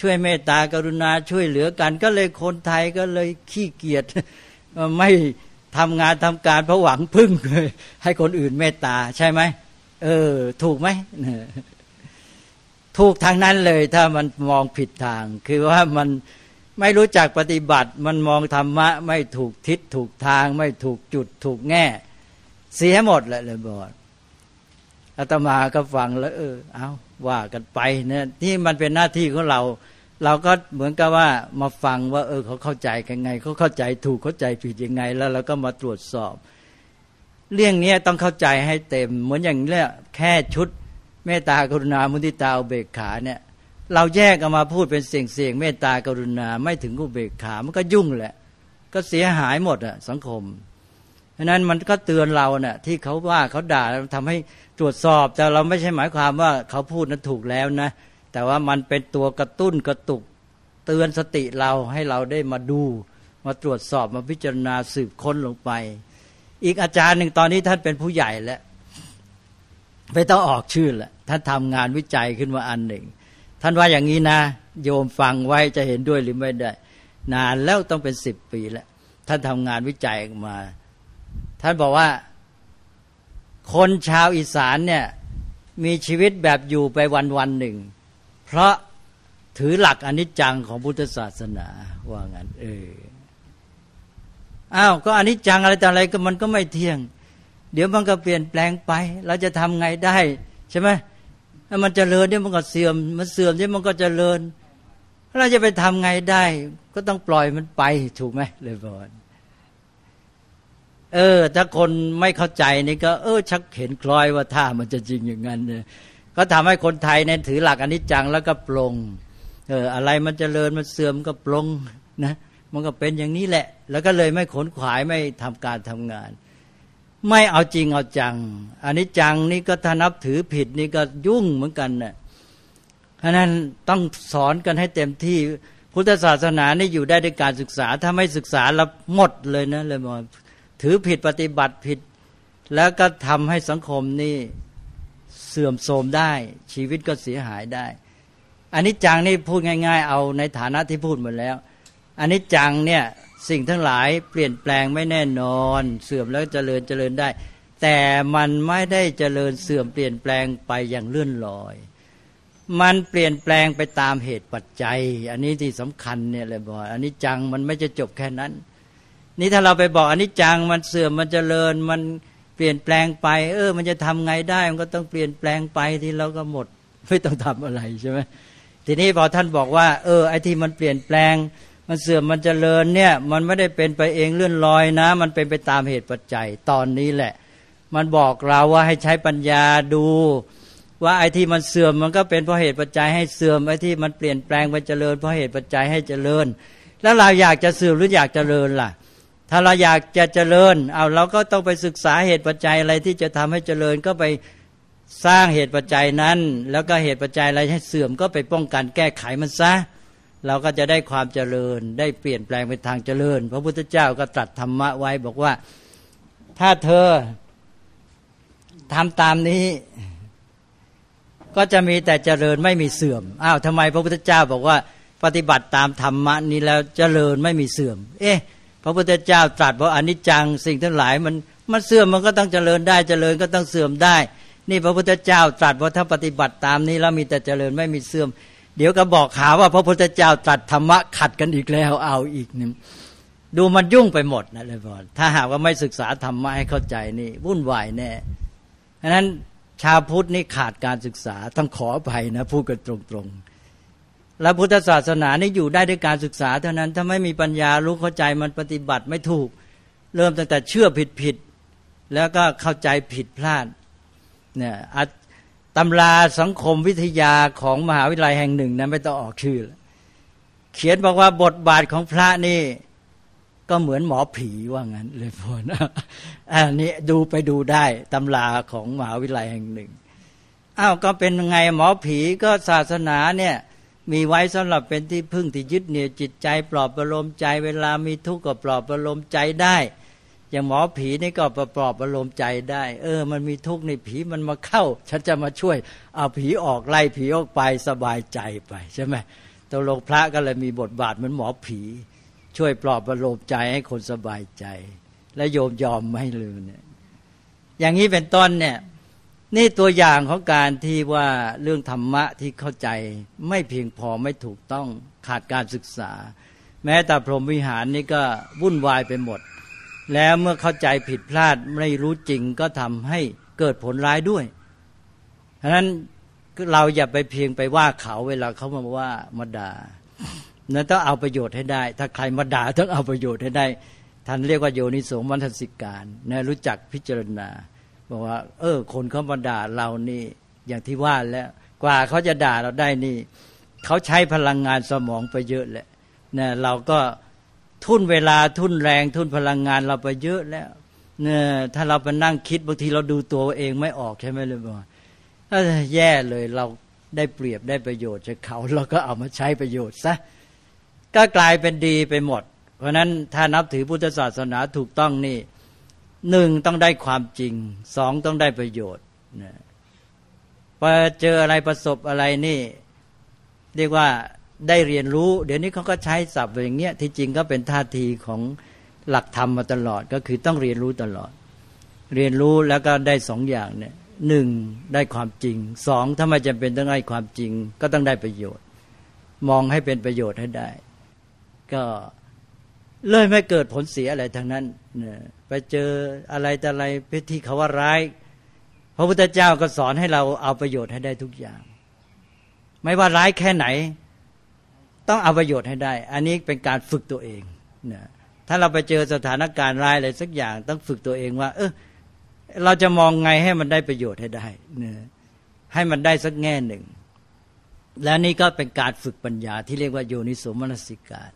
Speaker 2: ช่วยเมตตากรุณาช่วยเหลือกัน ก็เลยคนไทยก็เลยขี้เกียจไม่ทำงานทำการเพราะหวังพึ่งเลยให้คนอื่นเมตตาใช่ไหมเออ ถูกไหมถูกทางนั้นเลย ถ้ามันมองผิดทาง คือว่ามันไม่รู้จักปฏิบัติ มันมองธรรมะ ไม่ถูกทิศถูกทาง ไม่ถูกจุดถูกแง่ เสียหมดเลยเลยบอก อาตมาก็ฟังแล้วเออเอาว่ากันไปเนี่ยที่มันเป็นหน้าที่ของเรา เราก็เหมือนกับว่ามาฟังว่าเออเขาเข้าใจกันไงเขาเข้าใจถูกเข้าใจผิดยังไงแล้วเราก็มาตรวจสอบ เรื่องนี้ต้องเข้าใจให้เต็ม เหมือนอย่างนี้แค่ชุดเมตตากรุณามุทิตาอุเบกขาเนี่ย เราแยกออกมาพูดเป็นเสียงเสียงเมตตากรุณาไม่ถึงอุเบกขามันก็ยุ่งแหละ ก็เสียหายหมดอะสังคม ราะนั้นมันก็เตือนเราเนะ่ยที่เขาว่าเขาด่าทำให้ตรวจสอบแต่เราไม่ใช่หมายความว่าเขาพูดนั้นถูกแล้วนะ แต่ว่ามันเป็นตัวกระตุ้นกระตุกเตือนสติเราให้เราได้มาดูมาตรวจสอบมาพิจารณาสืบค้นลงไป อีกอาจารย์หนึ่งตอนนี้ท่านเป็นผู้ใหญ่แล้วไม่ต้องออกชื่อละท่านทำงานวิจัยขึ้นมาอันหนึ่ง ท่านว่าอย่างนี้นะ โยมฟังไว้จะเห็นด้วยหรือไม่ได้ นานแล้วต้องเป็นสิบปีแล้ว ท่านทำงานวิจัยมา ท่านบอกว่า คนชาวอีสานเนี่ยมีชีวิตแบบอยู่ไปวันวันหนึ่ง เพราะถือหลักอนิจจังของพุทธศาสนาว่างั้นเอออ้าวก็อนิจจังอะไรแต่อะไรก็มันก็ไม่เที่ยง เดี๋ยวมันก็เปลี่ยนแปลงไป เราจะทำไงได้ ใช่ไหมถ้ามันจเจริญเดี๋ยวมันก็เสื่อม มันเสื่อมเดี๋ยวมันก็จเจริญ เราจะไปทำไงได้ ก็ต้องปล่อยมันไปถูกไหมเลยบอล เออ ถ้าคนไม่เข้าใจนี่ก็ เออ ชักเห็นคล้อยว่าถ้ามันจะจริงอย่างนั้นเนี่ยก็ทำให้คนไทยเนี่ยถือหลักอนิจจังแล้วก็ปลงเอออะไรมันจเจริญมันเสื่อมก็ปลงนะมันก็เป็นอย่างนี้แหละ แล้วก็เลยไม่ขนขวายไม่ทำการทำงาน ไม่เอาจริงเอาจังอันนี้จังนี่ก็ถ้านับถือผิดนี่ก็ยุ่งเหมือนกันนะ่ะเพราะนั้นต้องสอนกันให้เต็มที่พุทธศาสนานี่อยู่ได้ด้วยการศึกษา ถ้าไม่ศึกษาแล้วหมดเลยนะเลยบอก ถือผิดปฏิบัติผิด แล้วก็ทำให้สังคมนี่เสื่อมโทรมได้ ชีวิตก็เสียหายได้ อันนี้จังนี่พูดง่าย ๆ เอาในฐานะที่พูดหมดแล้ว อันนี้จังเนี่ยสิ่งทั้งหลายเปลี่ยนแปลงไม่แน่นอน เสื่อมแล้วเจริญเจริญได้ แต่มันไม่ได้เจริญเสื่อมเปลี่ยนแปลงไปอย่างเลื่อนลอย มันเปลี่ยนแปลงไปตามเหตุปัจจัย อันนี้ที่สำคัญเนี่ยเลยบอกอันนี้จังมันไม่จะจบแค่นั้น นี่ถ้าเราไปบอกอันนี้จังมันเสื่อมมันเจริญมันเปลี่ยนแปลงไป เออ มันจะทำไงได้ มันก็ต้องเปลี่ยนแปลงไปที่เราก็หมด ไม่ต้องทำอะไรใช่ไหมทีนี้พอท่านบอกว่า เออไอ้ที่มันเปลี่ยนแปลง มันเสื่อมมันจเจริญเนี่ย มันไม่ได้เป็นไปเองเลื่อนลอยนะ มันเป็นไปตามเหตุปัจจัยตอนนี้แหละ มันบอกเราว่าให้ใช้ปัญญาดู ว่าไอ้ที่มันเสื่อมมันก็เป็นเพราะเหตุปัจจัยให้เสื่อมไอ้ที่มันเปลี่ยนแปลงไปเจริญเพราะเหตุปัจจัยให้เจริญ แล้วเราอยากจะเสื่อมหรืออยากเจริญล่ะ ถ้าเราอยากจะเจริญ เอาเราก็ต้องไปศึกษาเหตุปัจจัยอะไรที่จะทำให้เจริญก็ไปสร้างเหตุปัจจัยนั้น แล้วก็เหตุปัจจัยอะไรให้เสื่อมก็ไปป้องกันแก้ไขมันซะ เราก็จะได้ความเจริญ ได้เปลี่ยนแปลงไปทางเจริญ พระพุทธเจ้าก็ตรัสธรรมะไว้บอกว่าถ้าเธอทำตามนี้ ก็จะมีแต่เจริญไม่มีเสื่อมอ้าวทำไมพระพุทธเจ้าบอกว่า ปฏิบัติตามธรรมะนี้แล้วเจริญไม่มีเสื่อม เอ๊ะ พระพุทธเจ้าตรัสว่าอนิจจังสิ่งทั้งหลายมันมันเสื่อมมันก็ต้องเจริญได้เจริญก็ต้องเสื่อมได้ นี่พระพุทธเจ้าตรัสว่าถ้าปฏิบัติตามนี้แล้วมีแต่เจริญไม่มีเสื่อม เดี๋ยวก็บอกข่าวว่าพระพุทธเจ้าตรัสธรรมะขัดกันอีกแล้วเอาอีกนึงดูมันยุ่งไปหมดนะเลยบอลถ้าหากว่าไม่ศึกษาธรรมะให้เข้าใจนี่วุ่นวายแน่ฉะนั้นชาวพุทธนี่ขาดการศึกษาต้องขออภัยนะพูดกันตรงๆ แล้วพุทธศาสนานี่อยู่ได้ด้วยการศึกษาเท่านั้น ถ้าไม่มีปัญญารู้เข้าใจมันปฏิบัติไม่ถูก เริ่มตั้งแต่เชื่อผิดผิดแล้วก็เข้าใจผิดพลาดเนี่ยตำราสังคมวิทยาของมหาวิทยาลัยแห่งหนึ่งนะไม่ต้องออกชื่อ เขียนบอกว่าบทบาทของพระนี่ ก็เหมือนหมอผีว่างั้น เลยพอนะอันนี้ดูไปดูได้ตำราของมหาวิทยาลัยแห่งหนึ่งอ้าวก็เป็นไงหมอผีก็ศาสนาเนี่ย มีไว้สำหรับเป็นที่พึ่งที่ยึดเหนี่ยวจิตใจ ปลอบประโลมใจ เวลามีทุกข์ก็ปลอบประโลมใจได้ อย่างหมอผีนี่ก็ประปลอบประโลมใจได้ เออ มันมีทุกข์ในผีมันมาเข้า ฉันจะมาช่วย เอาผีออกไล่ผีออกไปสบายใจไปใช่ไหมตกลงพระก็เลยมีบทบาทเหมือนหมอผี ช่วยปลอบประโลมใจให้คนสบายใจ และโยมยอมไม่ลืมเนี่ย อย่างนี้เป็นต้นเนี่ย นี่ตัวอย่างของการที่ว่าเรื่องธรรมะที่เข้าใจไม่เพียงพอไม่ถูกต้องขาดการศึกษา แม้แต่พรหมวิหารนี่ก็วุ่นวายไปหมด แล้วเมื่อเข้าใจผิดพลาดไม่รู้จริงก็ทำให้เกิดผลร้ายด้วยฉะนั้นเราอย่าไปเพียงไปว่าเขาเวลาเขามาว่ามาด่านั้นต้องเอาประโยชน์ให้ได้ ถ้าใครมาด่าต้องเอาประโยชน์ให้ได้ท่านเรียกว่าโยนิโสมัทสิการนะรู้จักพิจารณา บอกว่า เออ คนเขามาด่าเรานี่ อย่างที่ว่าแล้ว กว่าเขาจะด่าเราได้นี่ เขาใช้พลังงานสมองไปเยอะแหละนะเราก็ทุ่นเวลาทุ่นแรงทุ่นพลังงานเราไปเยอะแล้วเนี่ยถ้าเราไปนั่งคิดบางทีเราดูตัวเองไม่ออกใช่ไหมเลยบอกแย่เลยเราได้เปรียบได้ประโยชน์จากเขาเราก็เอามาใช้ประโยชน์ซะก็กลายเป็นดีไปหมด เพราะนั้นถ้านับถือพุทธศาสนาถูกต้องนี่ หนึ่งต้องได้ความจริงสองต้องได้ประโยชน์นะพอเจออะไรประสบอะไรนี่ เรียกว่าได้เรียนรู้ เดี๋ยวนี้เขาก็ใช้ศัพท์อย่างเงี้ยที่จริงก็เป็นท่าทีของหลักธรรมมาตลอดก็คือต้องเรียนรู้ตลอด เรียนรู้แล้วก็ได้สองอย่างเนี่ยหนึ่งได้ความจริงสองถ้าไม่จำเป็นต้องได้ความจริง ก็ต้องได้ประโยชน์ มองให้เป็นประโยชน์ให้ได้ ก็ เลยไม่เกิดผลเสียอะไรทั้งนั้นนไปเจออะไรแต่อะไรพิธีเขาว่าร้าย พระพุทธเจ้าก็สอนให้เราเอาประโยชน์ให้ได้ทุกอย่าง ไม่ว่าร้ายแค่ไหน ต้องเอาประโยชน์ให้ได้ อันนี้เป็นการฝึกตัวเองนถ้าเราไปเจอสถานการณ์ร้ายอะไรสักอย่าง ต้องฝึกตัวเองว่า เออเราจะมองไงให้มันได้ประโยชน์ให้ได้นให้มันได้สักแง่หนึ่ง และนี่ก็เป็นการฝึกปัญญาที่เรียกว่าโยนิสมนสิการ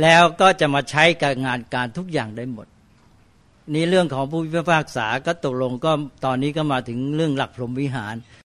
Speaker 2: แล้วก็จะมาใช้กับงานการทุกอย่างได้หมด นี่เรื่องของผู้พิพากษาก็ตกลงก็ตอนนี้ก็มาถึงเรื่องหลักพรหมวิหาร